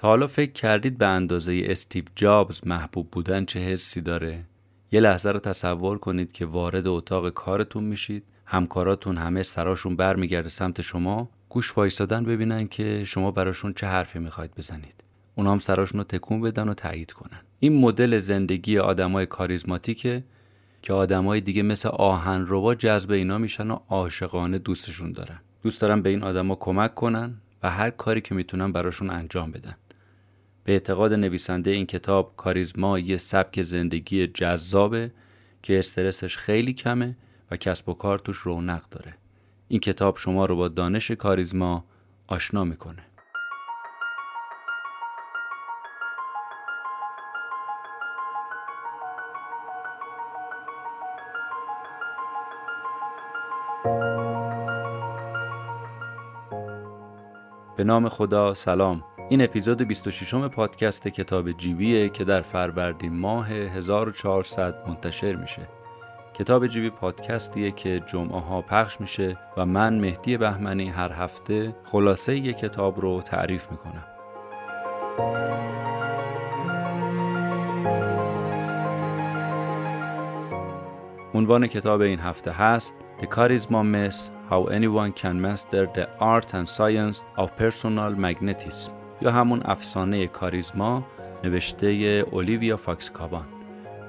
تا حالا فکر کردید به اندازه استیو جابز محبوب بودن چه حسی داره؟ یه لحظه رو تصور کنید که وارد اتاق کارتون میشید همکاراتون همه سراشون برمیگرده سمت شما گوش وایستادن ببینن که شما براشون چه حرفی می‌خواید بزنید. اونا هم سراشون رو تکون بدن و تایید کنن. این مدل زندگی آدمای کاریزماتیکه که آدمای دیگه مثل آهن روا جذب اینا میشن و عاشقانه دوستشون دارن. دوست دارن به این آدما کمک کنن و هر کاری که می‌تونن براشون انجام بدن. به اعتقاد نویسنده این کتاب کاریزما یه سبک زندگی جذابه که استرسش خیلی کمه و کسب و کار توش رونق داره. این کتاب شما رو با دانش کاریزما آشنا می‌کنه. به نام خدا سلام. این اپیزود 26 م پادکست کتاب جیبیه که در فروردین ماه 1400 منتشر میشه. کتاب جیبی پادکستیه که جمعه ها پخش میشه و من مهدی بهمنی هر هفته خلاصه یک کتاب رو تعریف می‌کنم. عنوان کتاب این هفته هست The Charisma Mess How Anyone Can Master the Art and Science of Personal Magnetism. یا همون افسانه کاریزما نوشته اولیویا فاکس کابان.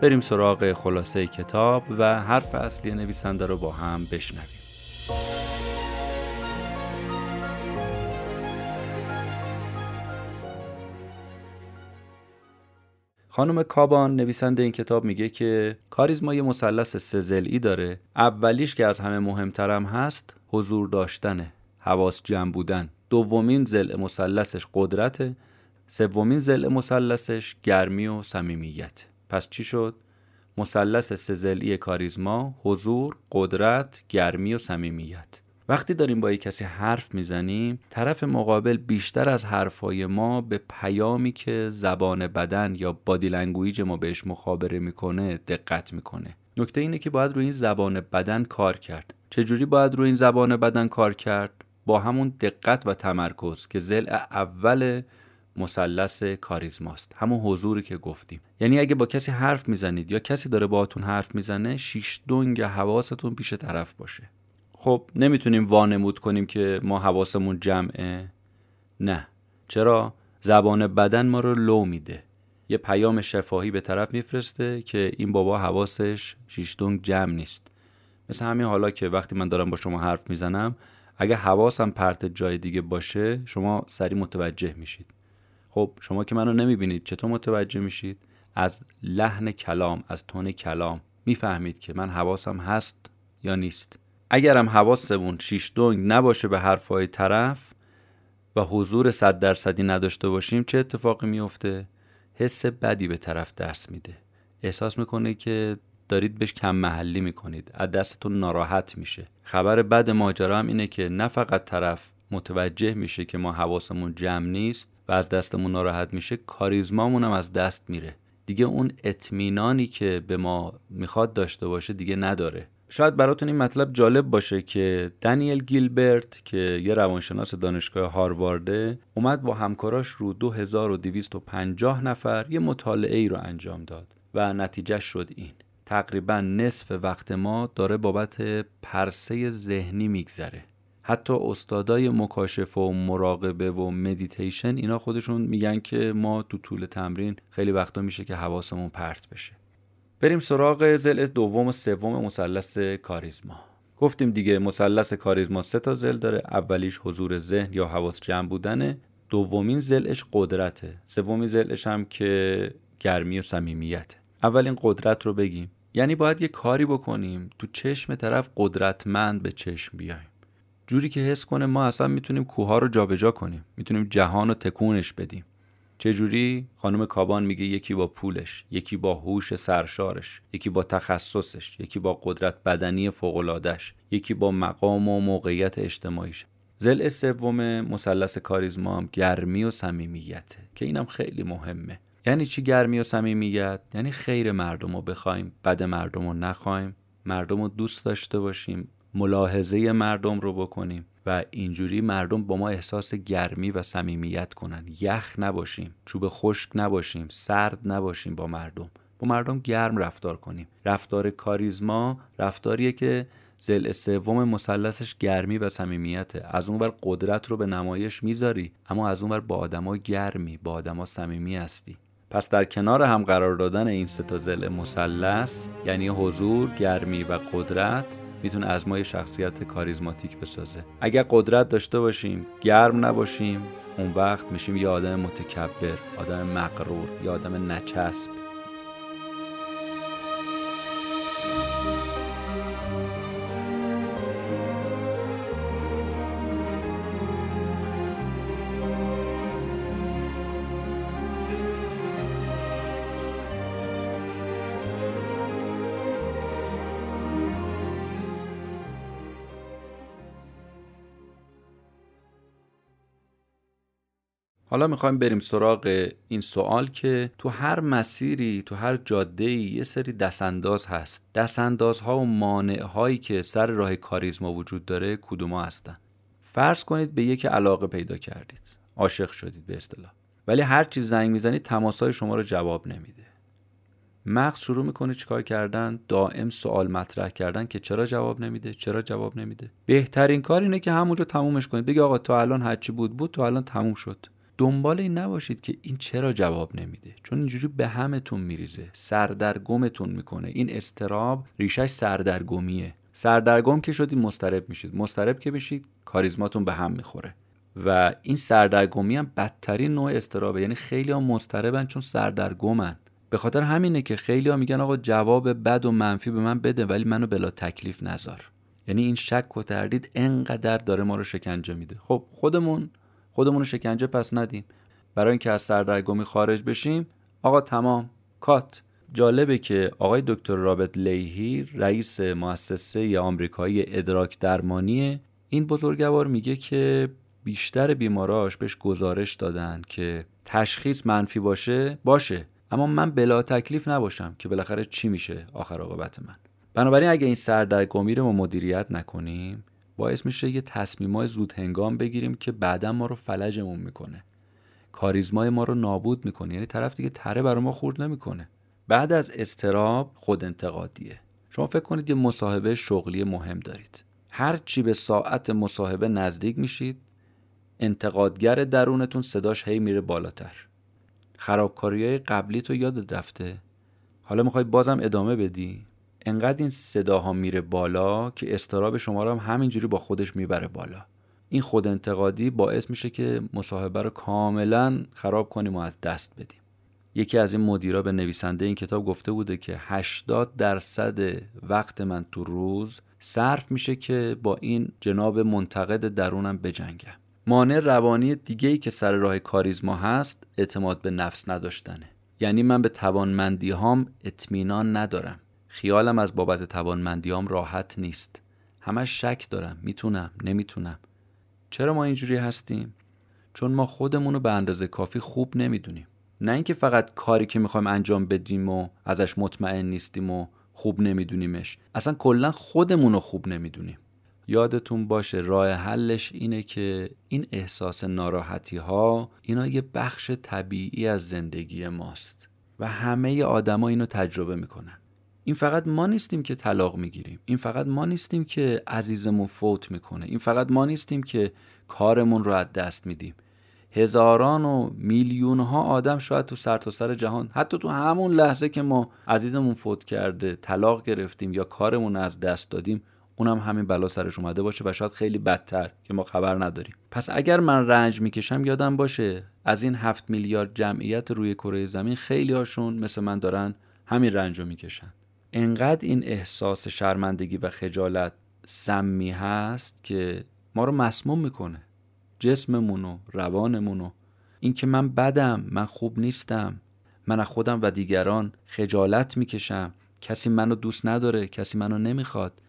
بریم سراغ خلاصه کتاب و حرف اصلی نویسنده رو با هم بشنویم. خانم کابان نویسنده این کتاب میگه که کاریزما یه مثلث سزلی داره. اولیش که از همه مهمترم هست حضور داشتنه حواس جمع بودن. دومین زل مثلثش قدرته سومین ضلع مثلثش گرمی و صمیمیت. پس چی شد؟ مثلث سه ضلعی کاریزما حضور قدرت گرمی و صمیمیت. وقتی داریم با یک کسی حرف می‌زنیم طرف مقابل بیشتر از حرفای ما به پیامی که زبان بدن یا body language ما بهش مخابره می‌کنه دقت می‌کنه. نکته اینه که باید روی این زبان بدن کار کرد. چجوری باید روی این زبان بدن کار کرد؟ همون دقت و تمرکز که زل اول مثلث کاریزماست. همون حضوری که گفتیم. یعنی اگه با کسی حرف می‌زنید یا کسی داره باهاتون حرف می‌زنه شیش دنگ حواستون پیش طرف باشه. خب نمی‌تونیم وانمود کنیم که ما حواسمون جمعه. نه. چرا؟ زبان بدن ما رو لو میده. یه پیام شفاهی به طرف میفرسته که این بابا حواسش شیشتونگ جمع نیست. مثل همین حالا که وقتی من دارم با شما حرف می‌زنم اگه حواسم پرت جای دیگه باشه شما سری متوجه میشید. خب شما که منو نمی‌بینید چطور متوجه میشید؟ از لحن کلام از تون کلام می‌فهمید که من حواسم هست یا نیست. اگرم حواسمون شیش دونگ نباشه به حرفهای طرف و حضور صد درصدی نداشته باشیم چه اتفاقی میفته حس بدی به طرف دست میده. احساس می‌کنه که دارید بهش کم محلی می‌کنید. از دستتون ناراحت میشه. خبر بد ماجرا هم اینه که نه فقط طرف متوجه میشه که ما حواسمون جمع نیست و از دستمون ناراحت میشه کاریزمامون هم از دست میره. دیگه اون اطمینانی که به ما می‌خواد داشته باشه دیگه نداره. شاید براتون این مطلب جالب باشه که دنیل گیلبرت که یه روانشناس دانشگاه هاروارده اومد با همکاراش رو 2250 نفر یه مطالعه ای رو انجام داد و نتیجه شد این. تقریبا نصف وقت ما داره بابت پرسه ذهنی میگذره. حتی استادای مکاشفه و مراقبه و مدیتیشن اینا خودشون میگن که ما تو طول تمرین خیلی وقتا میشه که حواسمون پرت بشه. بریم سراغ زل دوم و سوم مثلث کاریزما. گفتیم دیگه مثلث کاریزما سه تا زل داره. اولیش حضور ذهن یا حواس جمع بودنه. دومین زلش قدرته. سومین زلش هم که گرمی و صمیمیت اولین قدرت رو بگیم. یعنی باید یه کاری بکنیم تو چشم طرف قدرتمند به چشم بیایم. جوری که حس کنه ما اصلا می‌تونیم کوها رو جابجا کنیم می‌تونیم جهان رو تکونش بدیم. چجوری؟ خانم کابان میگه یکی با پولش یکی با هوش سرشارش یکی با تخصصش یکی با قدرت بدنی فوقلادش یکی با مقام و موقعیت اجتماعیش. زل سوم مثلث کاریزما هم گرمی و صمیمیته که اینم خیلی مهمه. یعنی چی گرمی و صمیمیت؟ یعنی خیر مردم رو بخوایم بد مردم رو نخوایم. مردم رو دوست داشته باشیم ملاحظه مردم رو بکنیم و اینجوری مردم با ما احساس گرمی و صمیمیت کنن. یخ نباشیم چوب خشک نباشیم سرد نباشیم با مردم. با مردم گرم رفتار کنیم. رفتار کاریزما رفتاریه که زل سوم مثلثش گرمی و صمیمیته. از اونور قدرت رو به نمایش می‌ذاری اما از اونور با آدما گرمی با آدما صمیمی هستی. پس در کنار هم قرار دادن این سه زل مثلث یعنی حضور گرمی و قدرت می‌تونه از ما شخصیت کاریزماتیک بسازه. اگر قدرت داشته باشیم گرم نباشیم اون وقت میشیم یه آدم متکبر آدم مقرور یه آدم نچسب. حالا می‌خوایم بریم سراغ این سوال که تو هر مسیری تو هر جاده یه سری دستانداز هست. دستاندازها و مانع هایی که سر راه کاریزما وجود داره کدوما هستن؟ فرض کنید به یک علاقه پیدا کردید. عاشق شدید به اصطلاح. ولی هر چیز زنگ می‌زنید تماسای شما رو جواب نمیده. مغز شروع می‌کنه چیکار کردن؟ دائم سوال مطرح کردن که چرا جواب نمیده؟ چرا جواب نمیده؟ بهترین کار اینه که همونجا تمومش کنید. بگی آقا تو الان هرچی بود بود تو الان تموم شد. دنبال این نباشید که این چرا جواب نمیده. چون اینجوری به همتون میریزه. سردرگمتون می‌کنه. این استراب ریشش سردرگمیه. سردرگم که شدید مسترب میشید. مسترب که بشید کاریزماتون به هم می‌خوره. و این سردرگمی هم بدترین نوع استرابه. یعنی خیلی ها مستربن چون سردرگمن. به خاطر همینه که خیلی ها میگن آقا جواب بد و منفی به من بده ولی منو بلا تکلیف نذار. یعنی این شک و تردید انقدر داره ما رو شکنجه میده. خب خودمون خودمون رو شکنجه پس ندیم. برای اینکه از سردرگمی خارج بشیم آقا تمام. کات. جالبه که آقای دکتر رابرت لیهی رئیس مؤسسه آمریکایی ادراک درمانی این بزرگوار میگه که بیشتر بیماراش بهش گزارش دادن که تشخیص منفی باشه باشه. اما من بلا تکلیف نباشم که بالاخره چی میشه آخر عاقبت من. بنابراین اگه این سردرگمی رو ما مدیریت نکنیم باعث میشه یه تصمیمای زود هنگام بگیریم که بعدا ما رو فلجمون می‌کنه. کاریزمای ما رو نابود می‌کنه. یعنی طرف دیگه تره برای ما خورد نمی‌کنه. بعد از استراب خود انتقادیه. شما فکر کنید یه مصاحبه شغلی مهم دارید. هر چی به ساعت مصاحبه نزدیک میشید انتقادگر درونتون صداش هی میره بالاتر. خرابکاری های قبلی تو یادت رفته؟ حالا می‌خوای بازم ادامه بدی؟ انقدر این صداها میره بالا که استراب شما رو هم همینجوری با خودش می‌بره بالا. این خود انتقادی باعث میشه که مصاحبه رو کاملا خراب کنیم و از دست بدیم. یکی از این مدیرا به نویسنده این کتاب گفته بوده که 80 درصد وقت من تو روز صرف میشه که با این جناب منتقد درونم بجنگم. مانع روانی دیگه ای که سر راه کاریزما هست اعتماد به نفس نداشتنه. یعنی من به توانمندی هام اطمینان ندارم. خیالم از بابت توانمندیام راحت نیست. همش شک دارم. می‌تونم. نمی‌تونم. چرا ما اینجوری هستیم؟ چون ما خودمون رو به اندازه کافی خوب نمی‌دونیم. نه اینکه فقط کاری که می‌خوایم انجام بدیم و ازش مطمئن نیستیم و خوب نمیدونیمش. اصلا کلا خودمون رو خوب نمی‌دونیم. یادتون باشه راه حلش اینه که این احساس ناراحتی ها اینا یه بخش طبیعی از زندگی ماست و همه آدما اینو تجربه می‌کنن. این فقط ما نیستیم که طلاق می‌گیریم. این فقط ما نیستیم که عزیزمون فوت می‌کنه. این فقط ما نیستیم که کارمون رو از دست میدیم. هزاران و میلیون ها آدم شاید تو سرتاسر سر جهان حتی تو همون لحظه که ما عزیزمون فوت کرده طلاق گرفتیم یا کارمون از دست دادیم اونم همین بلا سرش اومده باشه و شاید خیلی بدتر که ما خبر نداریم. پس اگر من رنج می‌کشم یادم باشه از این هفت میلیارد جمعیت روی کره زمین خیلی هاشون مثل من دارن همین رنج رو می‌کشن. انقدر این احساس شرمندگی و خجالت سمی هست که ما رو مسموم می‌کنه. جسممون و روانمون و اینکه من بدم من خوب نیستم من از خودم و دیگران خجالت می‌کشم. کسی منو دوست نداره کسی منو نمی‌خواد.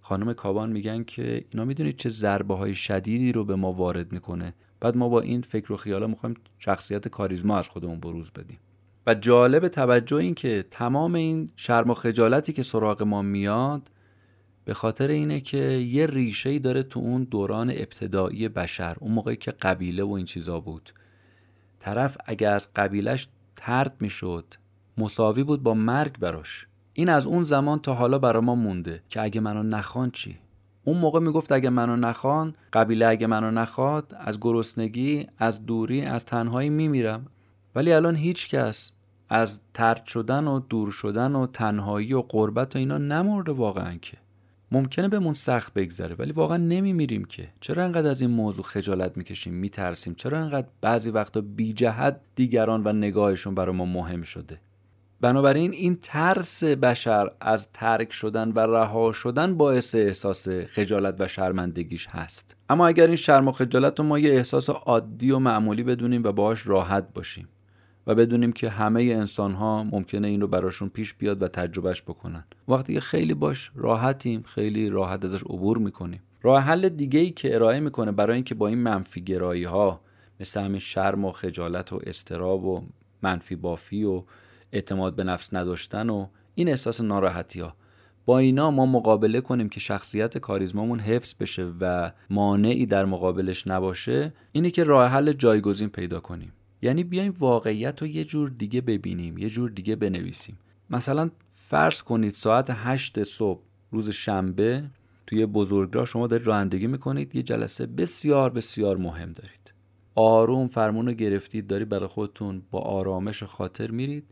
خانم کابان میگن که اینا می‌دونید چه ضربه های شدیدی رو به ما وارد می‌کنه. بعد ما با این فکر و خیالا می‌خوایم شخصیت کاریزما از خودمون بروز بدیم. و جالب توجه این که تمام این شرم و خجالتی که سراغ ما میاد به خاطر اینه که یه ریشه ای داره تو اون دوران ابتدایی بشر اون موقعی که قبیله و این چیزا بود. طرف اگر از قبیلش ترد می‌شد مساوی بود با مرگ براش. این از اون زمان تا حالا برا ما مونده که اگه منو نخوان چی؟ اون موقع می‌گفت اگه منو نخوان قبیله اگه منو نخواد از گرسنگی از دوری از تنهایی میمیرم. ولی الان هیچ کس از ترد شدن و دور شدن و تنهایی و قربت و اینا نمرده واقعا که. ممکنه بهمون سخت بگذره ولی واقعا نمیمیریم که. چرا انقدر از این موضوع خجالت می‌کشیم میترسیم؟ چرا انقدر بعضی وقتا بی جهت دیگران و نگاهشون برای ما مهم شده؟ بنابراین این ترس بشر از ترک شدن و رها شدن باعث احساس خجالت و شرمندگیش هست. اما اگر این شرم و خجالت رو ما یه احساس عادی و معمولی بدونیم و باهاش راحت باشیم. و بدونیم که همه انسان ها ممکنه این رو براشون پیش بیاد و تجربهش بکنن. وقتی که خیلی باش راحتیم خیلی راحت ازش عبور می‌کنیم. راه حل دیگه ای که ارائه می‌کنه برای اینکه با این منفی گرایی ها مثل همین شرم و خجالت و استراب و منفی بافی و اعتماد به نفس نداشتن و این احساس ناراحتی ها با اینا ما مقابله کنیم که شخصیت کاریزمامون حفظ بشه و مانعی در مقابلش نباشه اینه که راه حل جایگزین پیدا کنیم. یعنی بیایم واقعیت رو یه جور دیگه ببینیم یه جور دیگه بنویسیم. مثلا فرض کنید ساعت هشت صبح روز شنبه توی بزرگراه شما دارید رانندگی می‌کنید یه جلسه بسیار بسیار مهم دارید. آروم فرمون رو گرفتید دارید برای خودتون با آرامش خاطر میرید.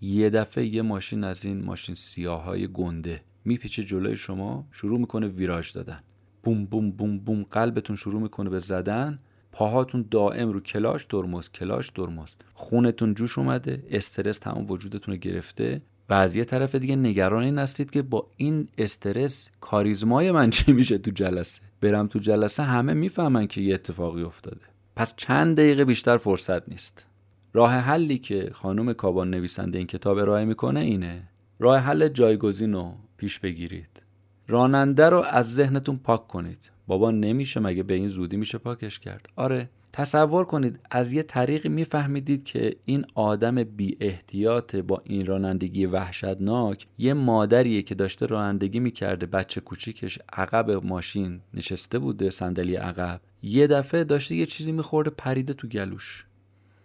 یه دفعه یه ماشین از این ماشین سیاه های گنده میپیچه جلوی شما شروع می‌کنه ویراژ دادن. بوم بوم بوم بوم قلبتون شروع می‌کنه به زدن. پاهاتون دائم رو کلاش ترمز کلاش ترمز. خونتون جوش اومده استرس تمام وجودتون رو گرفته. و از یه طرف دیگه نگران این هستید که با این استرس کاریزمای من چی میشه تو جلسه؟ برم تو جلسه همه می‌فهمن که یه اتفاقی افتاده. پس چند دقیقه بیشتر فرصت نیست. راه حلی که خانم کابان نویسنده این کتاب ارائه می‌کنه اینه. راه حل جایگزین رو پیش بگیرید. راننده رو از ذهنتون پاک کنید. بابا نمیشه مگه به این زودی میشه پاکش کرد؟ آره. تصور کنید از یه طریقی میفهمیدید که این آدم بی احتیاط با این رانندگی وحشتناک یه مادریه که داشته رانندگی می‌کرده بچه کوچیکش عقب ماشین نشسته بوده صندلی عقب. یه دفعه داشته یه چیزی میخورده پریده تو گلوش.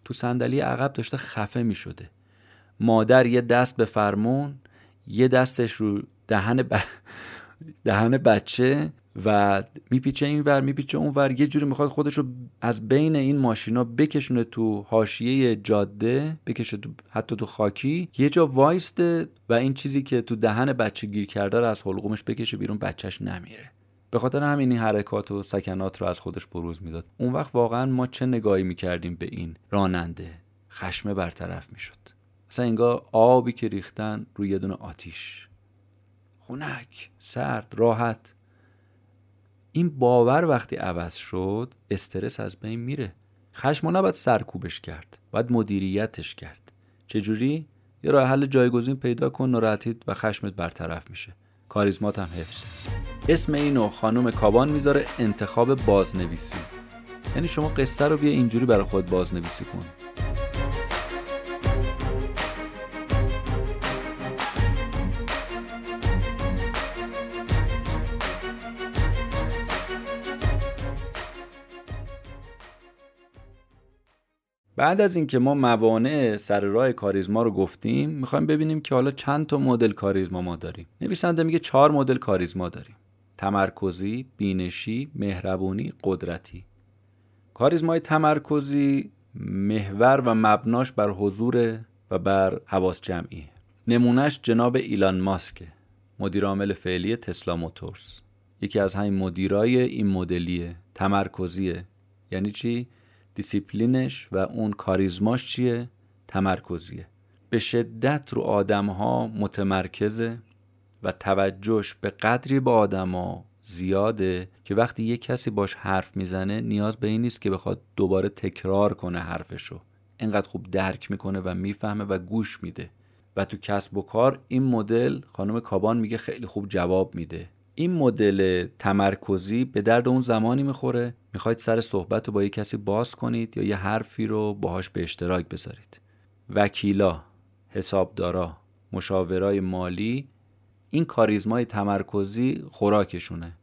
تو صندلی عقب داشته خفه می‌شده. مادر یه دست به فرمون یه دستش رو دهن, ب... دهن بچه و میپیچه این ور میپیچه اون ور. یه جوری می‌خواد خودش رو از بین این ماشینا بکشونه تو حاشیه جاده بکشه تو حتی تو خاکی. یه جا وایسته و این چیزی که تو دهن بچه گیر کرده رو از حلقومش بکشه بیرون بچهش نمیره. به خاطر همین این حرکات و سکنات رو از خودش بروز می‌داد. اون وقت واقعا ما چه نگاهی می‌کردیم به این راننده؟ خشمه برطرف می‌شد. مثلا انگار آبی که ریختن روی یه دونه آتیش. خونک سرد راحت. این باور وقتی عوض شد استرس از بین میره. خشم نباید سرکوبش کرد باید مدیریتش کرد. چجوری؟ یه راه حل جایگزین پیدا کن ناراحتیت و خشمت برطرف میشه. کاریزمات هم حفظه. اسم اینو خانم کابان می‌ذاره انتخاب بازنویسی. یعنی شما قصه رو بیا اینجوری برای خود بازنویسی کن. بعد از اینکه ما موانع سر راه کاریزما رو گفتیم می‌خوایم ببینیم که حالا چند تا مدل کاریزما ما داریم. نویسنده میگه چهار مدل کاریزما داریم. تمرکزی، بینشی، مهربونی، قدرتی. کاریزمای تمرکزی محور و مبناش بر حضور و بر حواس جمعی نمونهش جناب ایلان ماسک مدیر عامل فعلی تسلا موتورز. یکی از همین مدیرای این مدلیه تمرکزیه. یعنی چی؟ دیسیپلینش و اون کاریزماش چیه؟ تمرکزیه. به شدت رو آدم ها متمرکزه و توجهش به قدری به آدما زیاده که وقتی یه کسی باش حرف می‌زنه نیاز به این نیست که بخواد دوباره تکرار کنه حرفشو. اینقدر خوب درک می‌کنه و می‌فهمه و گوش میده. و تو کسب و کار این مدل خانم کابان میگه خیلی خوب جواب میده. این مدل تمرکزی به درد اون زمانی می‌خوره می‌خواید سر صحبت رو با یه کسی باز کنید یا یه حرفی رو باهاش به اشتراک بذارید. وکیلا حسابدارا مشاورای مالی این کاریزمای تمرکزی خوراکشونه.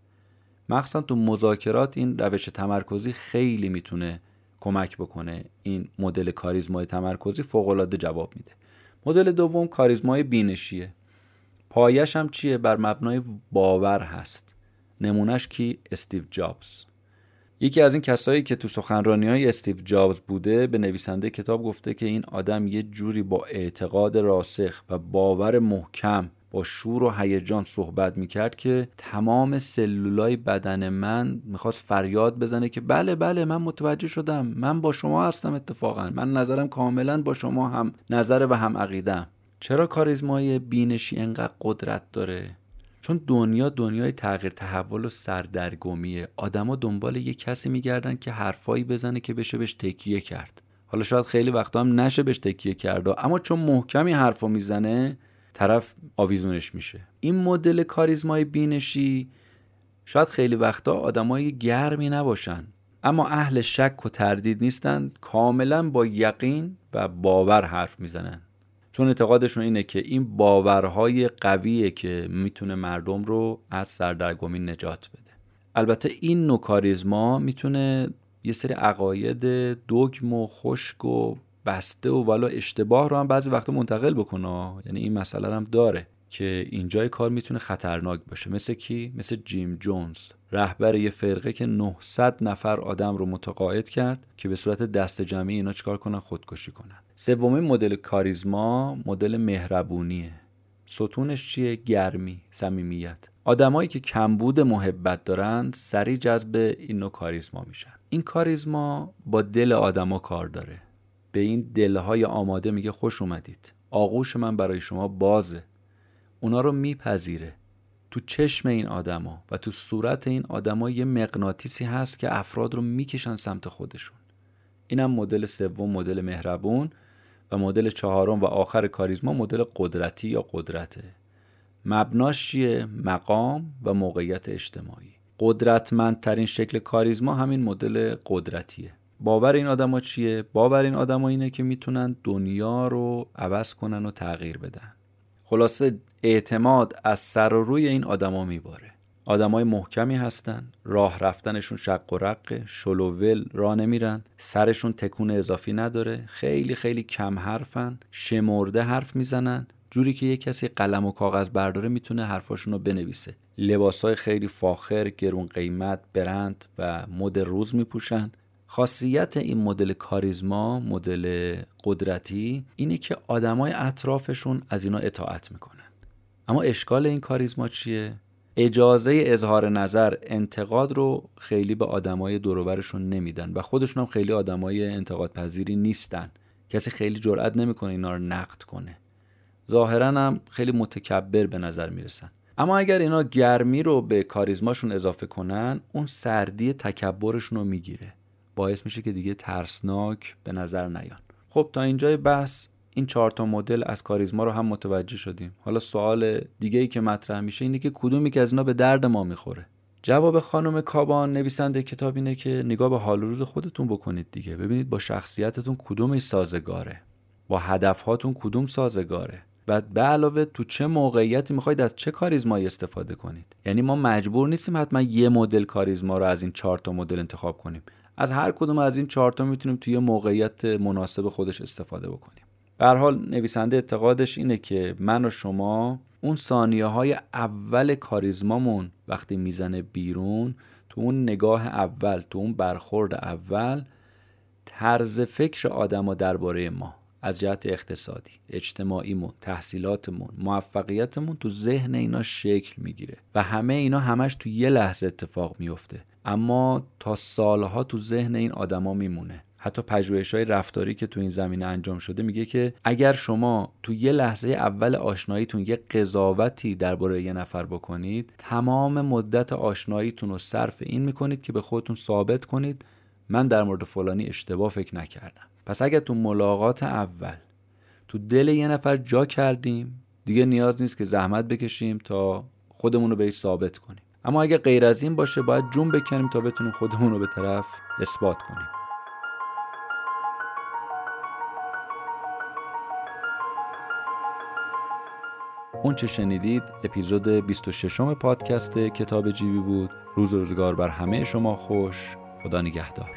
مخصوصا تو مذاکرات این روش تمرکزی خیلی می‌تونه کمک بکنه. این مدل کاریزمای تمرکزی فوق جواب میده. مدل دوم کاریزمای بینشیه. پایش هم چیه؟ بر مبنای باور هست. نمونهش کی؟ استیو جابز. یکی از این کسایی که تو سخنرانی های استیو جابز بوده به نویسنده کتاب گفته که این آدم یه جوری با اعتقاد راسخ و باور محکم با شور و هیجان صحبت می‌کرد که تمام سلولای بدن من می‌خواست فریاد بزنه که بله بله من متوجه شدم. من با شما هستم اتفاقا. من نظرم کاملا با شما هم نظر و هم عقیدم چرا کاریزمای بینشی انقدر قدرت داره؟ چون دنیا دنیای تغییر تحول و سردرگمیه آدما دنبال یه کسی میگردن که حرفایی بزنه که بشه بهش تکیه کرد. حالا شاید خیلی وقتا هم نشه بهش تکیه کرد. اما چون محکمی حرفو می‌زنه طرف آویزونش میشه. این مدل کاریزمای بینشی شاید خیلی وقتا آدمای گرمی نباشن. اما اهل شک و تردید نیستن کاملا با یقین و باور حرف می‌زنن. چون اعتقادشون اینه که این باورهای قویه که می‌تونه مردم رو از سردرگمی نجات بده. البته این نوع کاریزما می‌تونه یه سری عقاید دگم و خشک و بسته و والا اشتباه رو هم بعضی وقتا منتقل بکنه. یعنی این مسئله هم داره. که اینجای کار می‌تونه خطرناک باشه. مثل کی؟ مثل جیم جونز رهبر یه فرقه که 900 نفر آدم رو متقاعد کرد که به صورت دست جمعی اینا چیکار کنن؟ خودکشی کنن. سومین مدل کاریزما مدل مهربونیه. ستونش چیه؟ گرمی صمیمیت. آدمایی که کمبود محبت دارند سریع جذب این نوع کاریزما میشن. این کاریزما با دل آدما کار داره. به این دلهای آماده میگه خوش اومدید. آغوش من برای شما بازه. اونا رو میپذیره. تو چشم این آدما و تو صورت این آدما یه مغناطیسی هست که افراد رو می‌کشن سمت خودشون. اینم مدل سوم مدل مهربون و مدل چهارم و آخر کاریزما مدل قدرتی یا قدرته. مبناش چیه؟ مقام و موقعیت اجتماعی. قدرتمندترین شکل کاریزما همین مدل قدرتیه. باور این آدما چیه؟ باور این آدما اینه که می‌تونن دنیا رو عوض کنن و تغییر بدن. خلاصه اعتماد از سر و روی این آدما میباره. آدمای محکمی هستن راه رفتنشون شق و رقه شلوول راه نمیرن سرشون تکون اضافی نداره خیلی خیلی کم حرفن شمرده حرف می‌زنن. جوری که یه کسی قلم و کاغذ برداره می‌تونه حرفاشون رو بنویسه. لباسای خیلی فاخر گرون قیمت برند و مد روز میپوشن. خاصیت این مدل کاریزما مدل قدرتی اینه که آدمای اطرافشون از اینا اطاعت می‌کنن. اما اشکال این کاریزما چیه؟ اجازه اظهار نظر انتقاد رو خیلی به آدمای دوروبرشون نمیدن و خودشون هم خیلی آدمای انتقاد پذیری نیستن. کسی خیلی جرئت نمی‌کنه اینا رو نقد کنه. ظاهرا هم خیلی متکبر به نظر می‌رسن. اما اگر اینا گرمی رو به کاریزماشون اضافه کنن اون سردی تکبرشون رو می‌گیره. باعث میشه که دیگه ترسناک به نظر نیان. خب تا اینجای بحث این چهار تا مدل از کاریزما رو هم متوجه شدیم. حالا سوال دیگه ای که مطرح میشه اینه که کدومی که از اینا به درد ما می‌خوره؟ جواب خانم کابان نویسنده کتاب اینه که نگاه به حال روز خودتون بکنید دیگه. ببینید با شخصیتتون کدومش سازگاره. با هدفهاتون کدوم سازگاره. و به علاوه تو چه موقعیتی می‌خواید از چه کاریزمایی استفاده کنید؟ یعنی ما مجبور نیستیم حتما یه مدل کاریزما رو از این چهار تا مدل انتخاب کنیم. از هر کدوم از این چهار تا می‌تونیم توی موقعیت مناسب خودش استفاده بکنیم. به حال نویسنده اعتقادش اینه که من و شما اون ثانیه های اول کاریزمامون وقتی می‌زنه بیرون تو اون نگاه اول تو اون برخورد اول طرز فکر آدما درباره ما از جهت اقتصادی اجتماعیمون تحصیلاتمون موفقیتمون تو ذهن اینا شکل می‌گیره و همه اینا همش تو یه لحظه اتفاق میفته اما تا سالها تو ذهن این آدما میمونه. حتی پژوهش های رفتاری که تو این زمینه انجام شده میگه که اگر شما تو یه لحظه اول آشناییتون یه قضاوتی درباره یه نفر بکنید تمام مدت آشناییتون رو صرف این می‌کنید که به خودتون ثابت کنید من در مورد فلانی اشتباه فکر نکردم. پس اگر تو ملاقات اول تو دل یه نفر جا کردیم دیگه نیاز نیست که زحمت بکشیم تا خودمون رو بهش ثابت کنیم. اما اگه غیر از این باشه باید جون بکنیم تا بتونیم خودمون رو به طرف اثبات کنیم. اون چه شنیدید اپیزود 26م پادکست کتاب جیبی بود. روز روزگار بر همه شما خوش. خدا نگهدار.